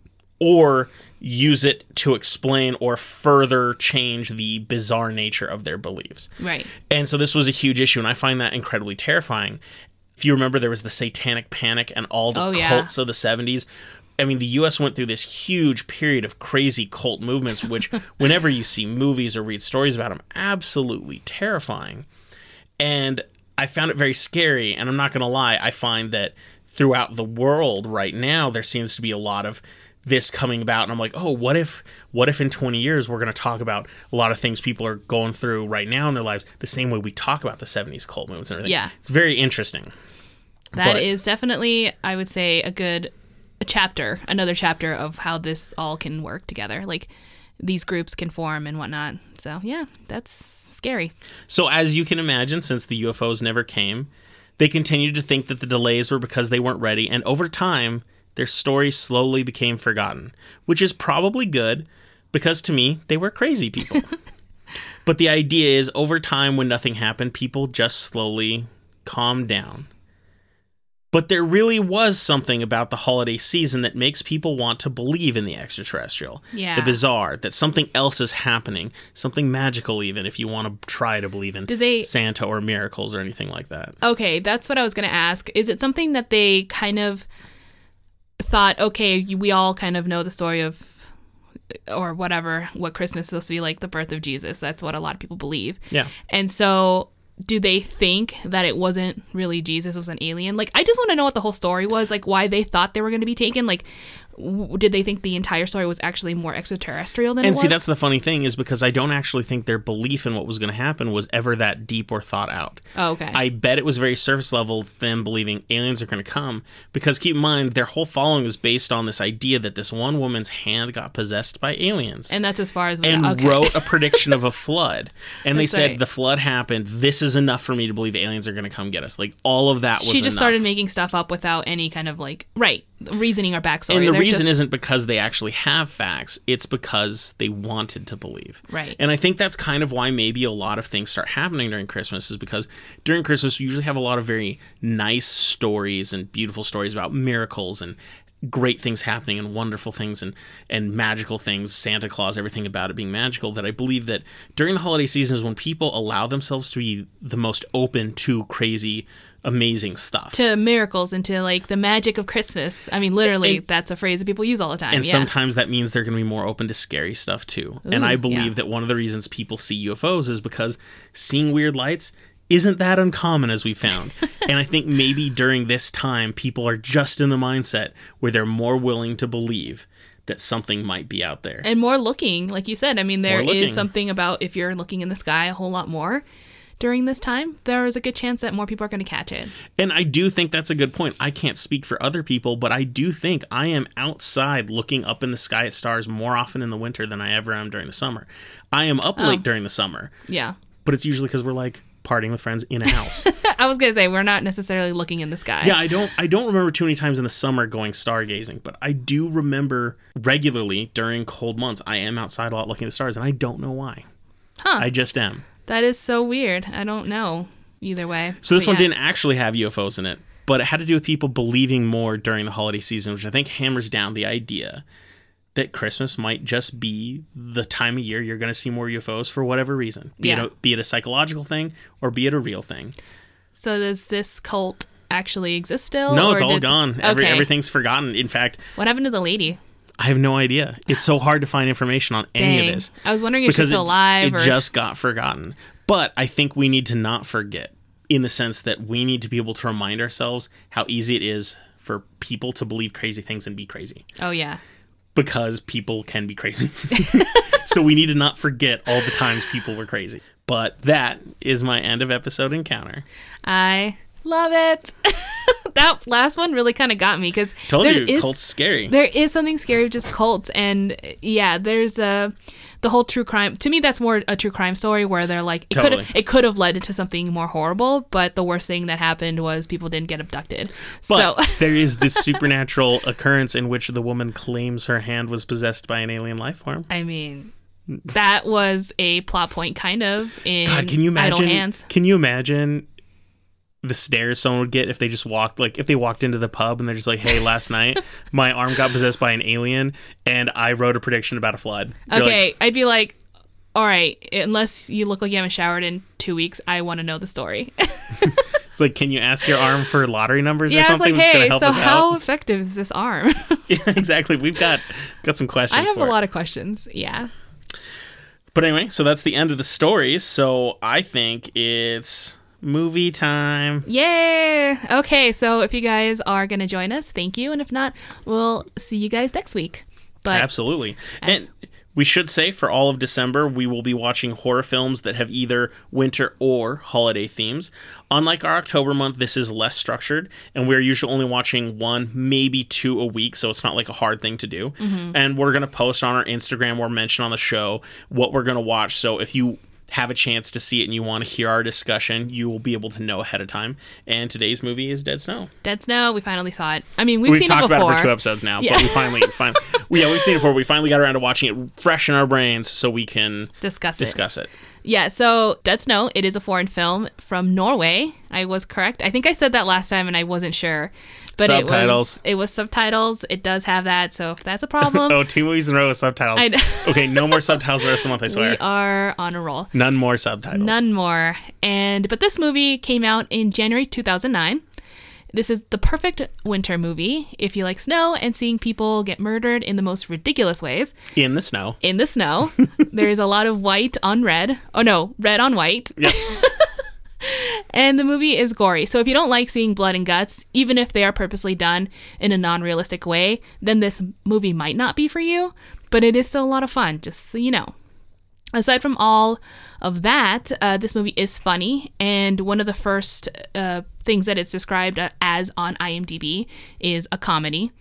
or use it to explain or further change the bizarre nature of their beliefs right. and so this was a huge issue and i find that incredibly terrifying if you remember there was the satanic panic and all the Oh, yeah. cults of the 70s I mean, the U.S. went through this huge period of crazy cult movements, which, whenever you see movies or read stories about them, absolutely terrifying and I found it very scary. And I'm not going to lie, I find that throughout the world right now, there seems to be a lot of this coming about, and I'm like, oh, what if, what if in 20 years we're going to talk about a lot of things people are going through right now in their lives, the same way we talk about the 70s cult movements and everything. Yeah. it's very interesting. That But- is definitely, I would say, a good a chapter, another chapter of how this all can work together. Like these groups can form and whatnot. So yeah, that's scary. So, as you can imagine, since the UFOs never came, they continued to think that the delays were because they weren't ready, and over time, their story slowly became forgotten, which is probably good because to me, they were crazy people. but the idea is, over time, when nothing happened, people just slowly calmed down. But there really was something about the holiday season that makes people want to believe in the extraterrestrial, Yeah. the bizarre, that something else is happening, something magical, even if you want to try to believe in they Santa or miracles or anything like that. Okay, that's what I was going to ask. Is it something that they kind of thought, okay, we all kind of know the story of or whatever, what Christmas is supposed to be like the birth of Jesus. That's what a lot of people believe. Yeah. And so do they think that it wasn't really Jesus, it was an alien? Like I just want to know what the whole story was, like why they thought they were going to be taken. Like w- did they think the entire story was actually more extraterrestrial than it And see, that's the funny thing is because I don't actually think their belief in what was going to happen was ever that deep or thought out. oh, okay. I bet it was very surface level, them believing aliens are going to come. Because keep in mind, their whole following was based on this idea that this one woman's hand got possessed by aliens. and that's as far as we and okay. wrote a prediction of a flood. And they said right. the flood happened. This is enough for me to believe aliens are going to come get us. Like all of that was she just enough. started making stuff up without any kind of like right reasoning or backstory. and the They're reason just- isn't because they actually have facts it's because they wanted to believe Right. and i think that's kind of why maybe a lot of things start happening during christmas is because during christmas we usually have a lot of very nice stories and beautiful stories about miracles and great things happening and wonderful things and and magical things santa claus everything about it being magical that i believe that during the holiday season is when people allow themselves to be the most open to crazy amazing stuff to miracles and to like the magic of Christmas. I mean, literally, And- that's a phrase that people use all the time. And yeah. sometimes that means they're going to be more open to scary stuff too. and I believe yeah. that one of the reasons people see UFOs is because seeing weird lights isn't that uncommon as we found. and I think maybe during this time, people are just in the mindset where they're more willing to believe that something might be out there. and more looking, like you said. I mean, there is something about if you're looking in the sky a whole lot more during this time, there is a good chance that more people are going to catch it. And I do think that's a good point. I can't speak for other people, but I do think I am outside looking up in the sky at stars more often in the winter than I ever am during the summer. I am up Oh. late during the summer, Yeah. but it's usually because we're like partying with friends in a house. I was gonna say we're not necessarily looking in the sky. Yeah, I don't I don't remember too many times in the summer going stargazing, but I do remember regularly during cold months I am outside a lot looking at the stars and I don't know why. Huh. I just am. That is so weird. I don't know either way. So this But one yeah. didn't actually have UFOs in it, but it had to do with people believing more during the holiday season, which I think hammers down the idea that Christmas might just be the time of year you're going to see more UFOs for whatever reason. Be Yeah. it a, be it a psychological thing or be it a real thing. So does this cult actually exist still? No, it's all did- gone. Every, Okay. everything's forgotten. In fact, What happened to the lady? I have no idea. It's so hard to find information on any of this. I was wondering if she's because still it, alive it or just got forgotten. But I think we need to not forget in the sense that we need to be able to remind ourselves how easy it is for people to believe crazy things and be crazy Oh yeah. because people can be crazy. so we need to not forget all the times people were crazy. But that is my end of episode encounter. I love it. that last one really kind of got me because Told there you, is- cult's scary. There is something scary with just cults, and yeah, there's a the whole true crime. To me, that's more a true crime story where they're like it Totally. could it could have led to something more horrible, but the worst thing that happened was people didn't get abducted. But so there is this supernatural occurrence in which the woman claims her hand was possessed by an alien life form. I mean, that was a plot point, kind of in God, can you Idle imagine? Hands. Can you imagine the stares someone would get if they just walked like if they walked into the pub and they're just like, "Hey, last night my arm got possessed by an alien and I wrote a prediction about a flood." You're like, Okay, I'd be like, all right, unless you look like you haven't showered in two weeks, I want to know the story. it's like, can you ask your arm for lottery numbers or yeah, it's something like, hey, help so how out? effective is this arm? yeah, exactly. We've got got some questions. I have a it. lot of questions. Yeah. But anyway, so that's the end of the stories. So I think it's movie time. Yay! Okay, so if you guys are going to join us, thank you. And if not, we'll see you guys next week. But Absolutely. As- and we should say for all of December, we will be watching horror films that have either winter or holiday themes. Unlike our October month, this is less structured, and we're usually only watching one, maybe two a week, so it's not like a hard thing to do. Mm-hmm. And we're going to post on our Instagram or mention on the show what we're going to watch. So if you have a chance to see it and you want to hear our discussion, you will be able to know ahead of time. And today's movie is Dead Snow. Dead Snow, we finally saw it. I mean, we've, We've seen talked it before. about it for two episodes now, Yeah. but we finally, finally, yeah, we've seen it before. We finally got around to watching it fresh in our brains, so we can Discuss it. discuss it. Yeah, so Dead Snow, it is a foreign film from Norway. I was correct. I think I said that last time and I wasn't sure. But it Subtitles. was it was subtitles. It does have that, so if that's a problem, Oh, two movies in a row with subtitles. Okay, no more subtitles the rest of the month. I swear. we are on a roll. none more subtitles. None more. And but this movie came out in January 2009. This is the perfect winter movie if you like snow and seeing people get murdered in the most ridiculous ways. in the snow. In the snow, there is a lot of white on red. Oh no, red on white. Yep. And the movie is gory. So if you don't like seeing blood and guts, even if they are purposely done in a non realistic way, then this movie might not be for you, but it is still a lot of fun, just so you know. Aside from all of that, uh, this movie is funny, and one of the first uh, things that it's described as on IMDb is a comedy.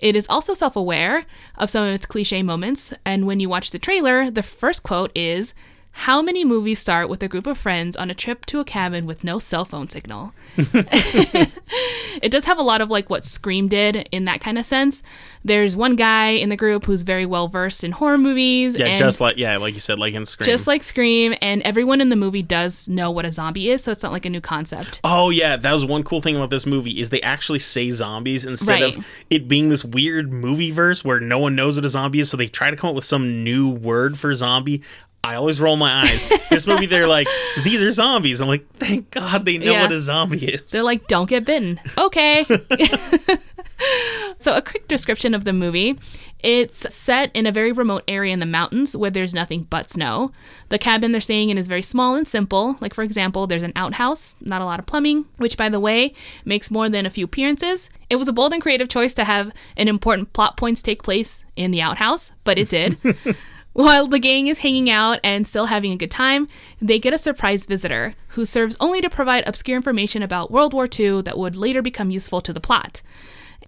It is also self aware of some of its cliche moments, and when you watch the trailer, the first quote is, how many movies start with a group of friends on a trip to a cabin with no cell phone signal? it does have a lot of like what Scream did in that kind of sense. There's one guy in the group who's very well versed in horror movies. Yeah, just like yeah, like you said, like in Scream. just like Scream, and everyone in the movie does know what a zombie is, so it's not like a new concept. Oh yeah, that was one cool thing about this movie is they actually say zombies instead Right. of it being this weird movie verse where no one knows what a zombie is, so they try to come up with some new word for zombie. I always roll my eyes. this movie, they're like, these are zombies. I'm like, thank God they know Yeah. what a zombie is. They're like, don't get bitten. Okay. so, a quick description of the movie it's set in a very remote area in the mountains where there's nothing but snow. The cabin they're staying in is very small and simple. Like, for example, there's an outhouse, not a lot of plumbing, which, by the way, makes more than a few appearances. It was a bold and creative choice to have an important plot points take place in the outhouse, but it did. While the gang is hanging out and still having a good time, they get a surprise visitor who serves only to provide obscure information about World War II that would later become useful to the plot.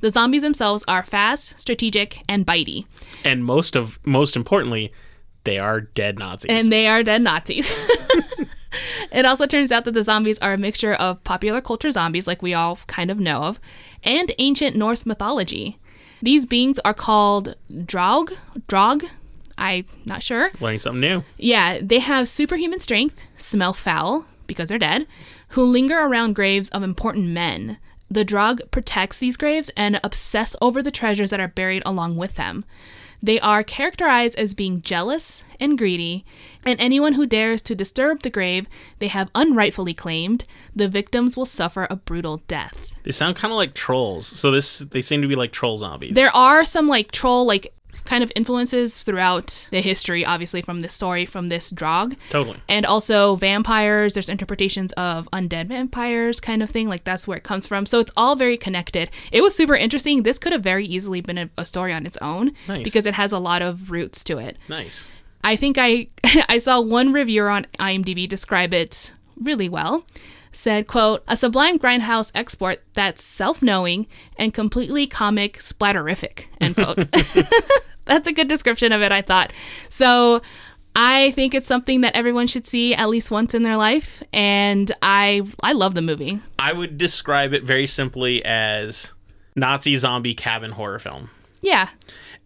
The zombies themselves are fast, strategic, and bitey, And most of most importantly, they are dead Nazis. and they are dead Nazis. it also turns out that the zombies are a mixture of popular culture zombies, like we all kind of know of, and ancient Norse mythology. These beings are called Draug. Draug? I'm not sure. Learning something new. Yeah, they have superhuman strength, smell foul because they're dead, who linger around graves of important men. The Draug protects these graves and obsess over the treasures that are buried along with them. They are characterized as being jealous and greedy, and anyone who dares to disturb the grave they have unrightfully claimed, the victims will suffer a brutal death. They sound kind of like trolls. So this they seem to be like troll zombies. There are some like troll like kind of influences throughout the history, obviously from this story, from this Draug. totally. and also vampires there's interpretations of undead vampires kind of thing like that's where it comes from so it's all very connected it was super interesting this could have very easily been a, a story on its own Nice. because it has a lot of roots to it Nice. i think i i saw one reviewer on imdb describe it really well said quote a sublime grindhouse export that's self-knowing and completely comic splatterific end quote that's a good description of it, I thought. So I think it's something that everyone should see at least once in their life, and I I love the movie. I would describe it very simply as Nazi zombie cabin horror film. Yeah,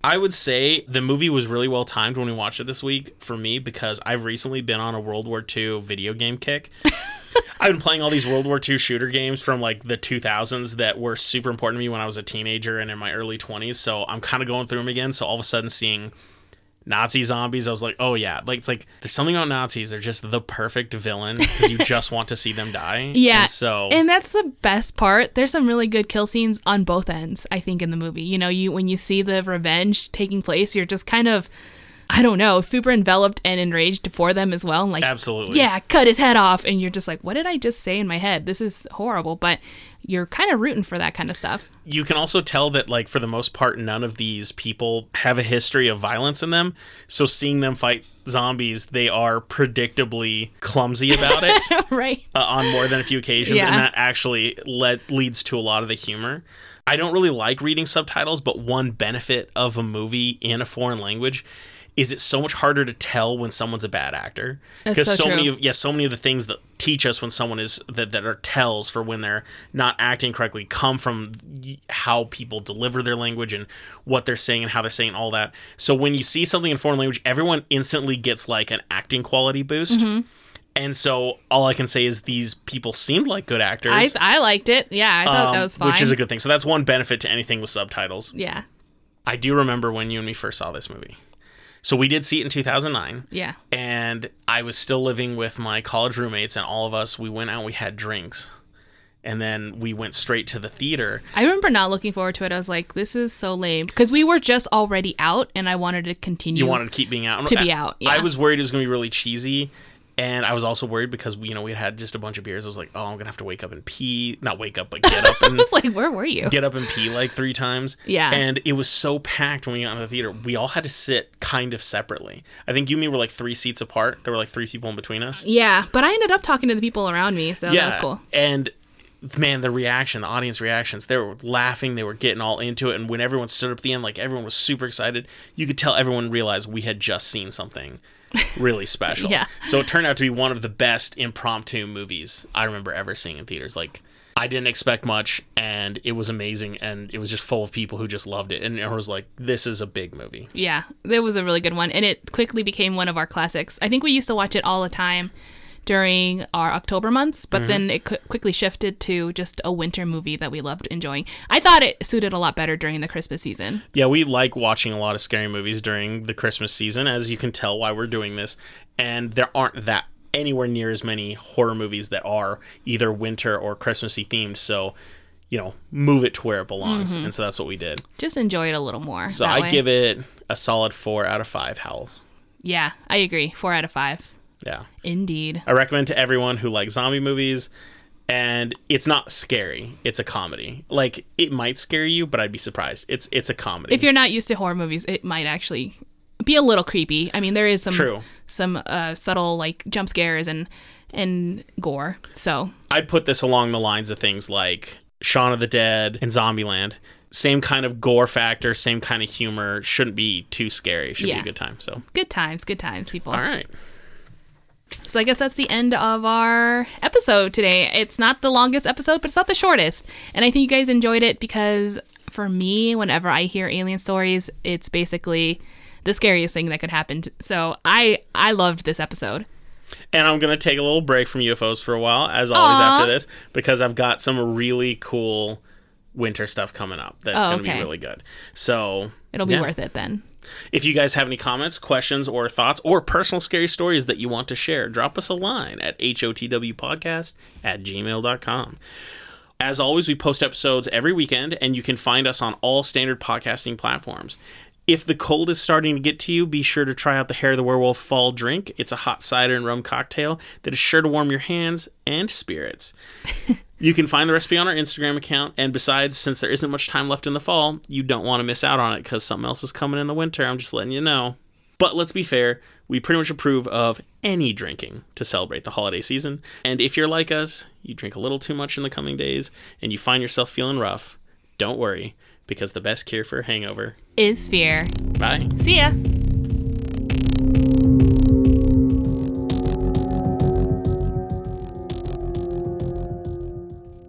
I would say the movie was really well timed when we watched it this week for me because I've recently been on a World War II video game kick. I've been playing all these World War II shooter games from like the 2000s that were super important to me when I was a teenager and in my early 20s. So I'm kind of going through them again. So all of a sudden seeing Nazi zombies, I was like, oh yeah, like it's like there's something about Nazis. They're just the perfect villain because you just want to see them die. yeah. And so and that's the best part. There's some really good kill scenes on both ends. I think in the movie, you know, you when you see the revenge taking place, you're just kind of. I don't know, super enveloped and enraged for them as well. Like, absolutely. yeah, cut his head off. And you're just like, what did I just say in my head? This is horrible. But you're kind of rooting for that kind of stuff. you can also tell that like for the most part none of these people have a history of violence in them so seeing them fight zombies they are predictably clumsy about it right. uh, on more than a few occasions Yeah. and that actually led, leads to a lot of the humor i don't really like reading subtitles but one benefit of a movie in a foreign language is it so much harder to tell when someone's a bad actor? Because so so, many of yeah so many of the things that teach us when someone is that, that are tells for when they're not acting correctly come from how people deliver their language and what they're saying and how they're saying all that. So when you see something in foreign language everyone instantly gets like an acting quality boost. Mm-hmm. and so all i can say is these people seemed like good actors. I, I liked it. Yeah, I thought um, that was fine. which is a good thing. So that's one benefit to anything with subtitles. Yeah, i do remember when you and me first saw this movie so we did see it in 2009 yeah. and I was still living with my college roommates, and all of us we went out, and we had drinks, and then we went straight to the theater. I remember not looking forward to it. I was like, this is so lame. Because we were just already out and I wanted to continue. You wanted to keep being out. To be out, yeah. I was worried it was going to be really cheesy, And I was also worried because we, you know, we had just a bunch of beers. I was like, oh, I'm gonna have to wake up and pee. Not wake up, but get up And, I was like, where were you? get up and pee like three times. Yeah. And it was so packed when we got into the theater. We all had to sit kind of separately. I think you and me were like three seats apart. There were like three people in between us. Yeah, but I ended up talking to the people around me, so yeah, that was cool. And man, the reaction, the audience reactions, they were laughing, they were getting all into it. And when everyone stood up at the end, like everyone was super excited, you could tell everyone realized we had just seen something really special. Yeah. So it turned out to be one of the best impromptu movies I remember ever seeing in theaters. Like, I didn't expect much, and it was amazing, and it was just full of people who just loved it. And it was like, this is a big movie. Yeah, it was a really good one, and it quickly became one of our classics. I think we used to watch it all the time during our October months, but mm-hmm. then it qu- quickly shifted to just a winter movie that we loved enjoying. I thought it suited a lot better during the Christmas season. Yeah, we like watching a lot of scary movies during the Christmas season, as you can tell why we're doing this. And there aren't that anywhere near as many horror movies that are either winter or Christmassy themed. So, you know, move it to where it belongs. Mm-hmm. And so that's what we did. Just enjoy it a little more. So I way. give it a solid four out of five howls. Yeah, I agree. Four out of five. Yeah. Indeed. I recommend to everyone who likes zombie movies. And it's not scary. It's a comedy. Like it might scare you, but I'd be surprised. It's it's a comedy. If you're not used to horror movies, it might actually be a little creepy. I mean, there is some True. some uh, subtle like jump scares and and gore. So I'd put this along the lines of things like Shaun of the Dead and Zombieland. Same kind of gore factor, same kind of humor. Shouldn't be too scary. Should be a good time. So, good times, good times, people. all right. So I guess that's the end of our episode today. It's not the longest episode, but it's not the shortest. And I think you guys enjoyed it because for me, whenever I hear alien stories, it's basically the scariest thing that could happen. So I I loved this episode. And I'm gonna take a little break from UFOs for a while, as always Aw. after this, because I've got some really cool winter stuff coming up. That's Oh, gonna be really good. So It'll be yeah. worth it then. If you guys have any comments, questions, or thoughts, or personal scary stories that you want to share, drop us a line at hotwpodcast at gmail.com. As always, we post episodes every weekend, and you can find us on all standard podcasting platforms. If the cold is starting to get to you, be sure to try out the Hair of the Werewolf Fall Drink. It's a hot cider and rum cocktail that is sure to warm your hands and spirits. You can find the recipe on our Instagram account. And besides, since there isn't much time left in the fall, you don't want to miss out on it because something else is coming in the winter. I'm just letting you know. But let's be fair, we pretty much approve of any drinking to celebrate the holiday season. And if you're like us, you drink a little too much in the coming days and you find yourself feeling rough, don't worry because the best cure for a hangover. Is fear. Bye. See ya.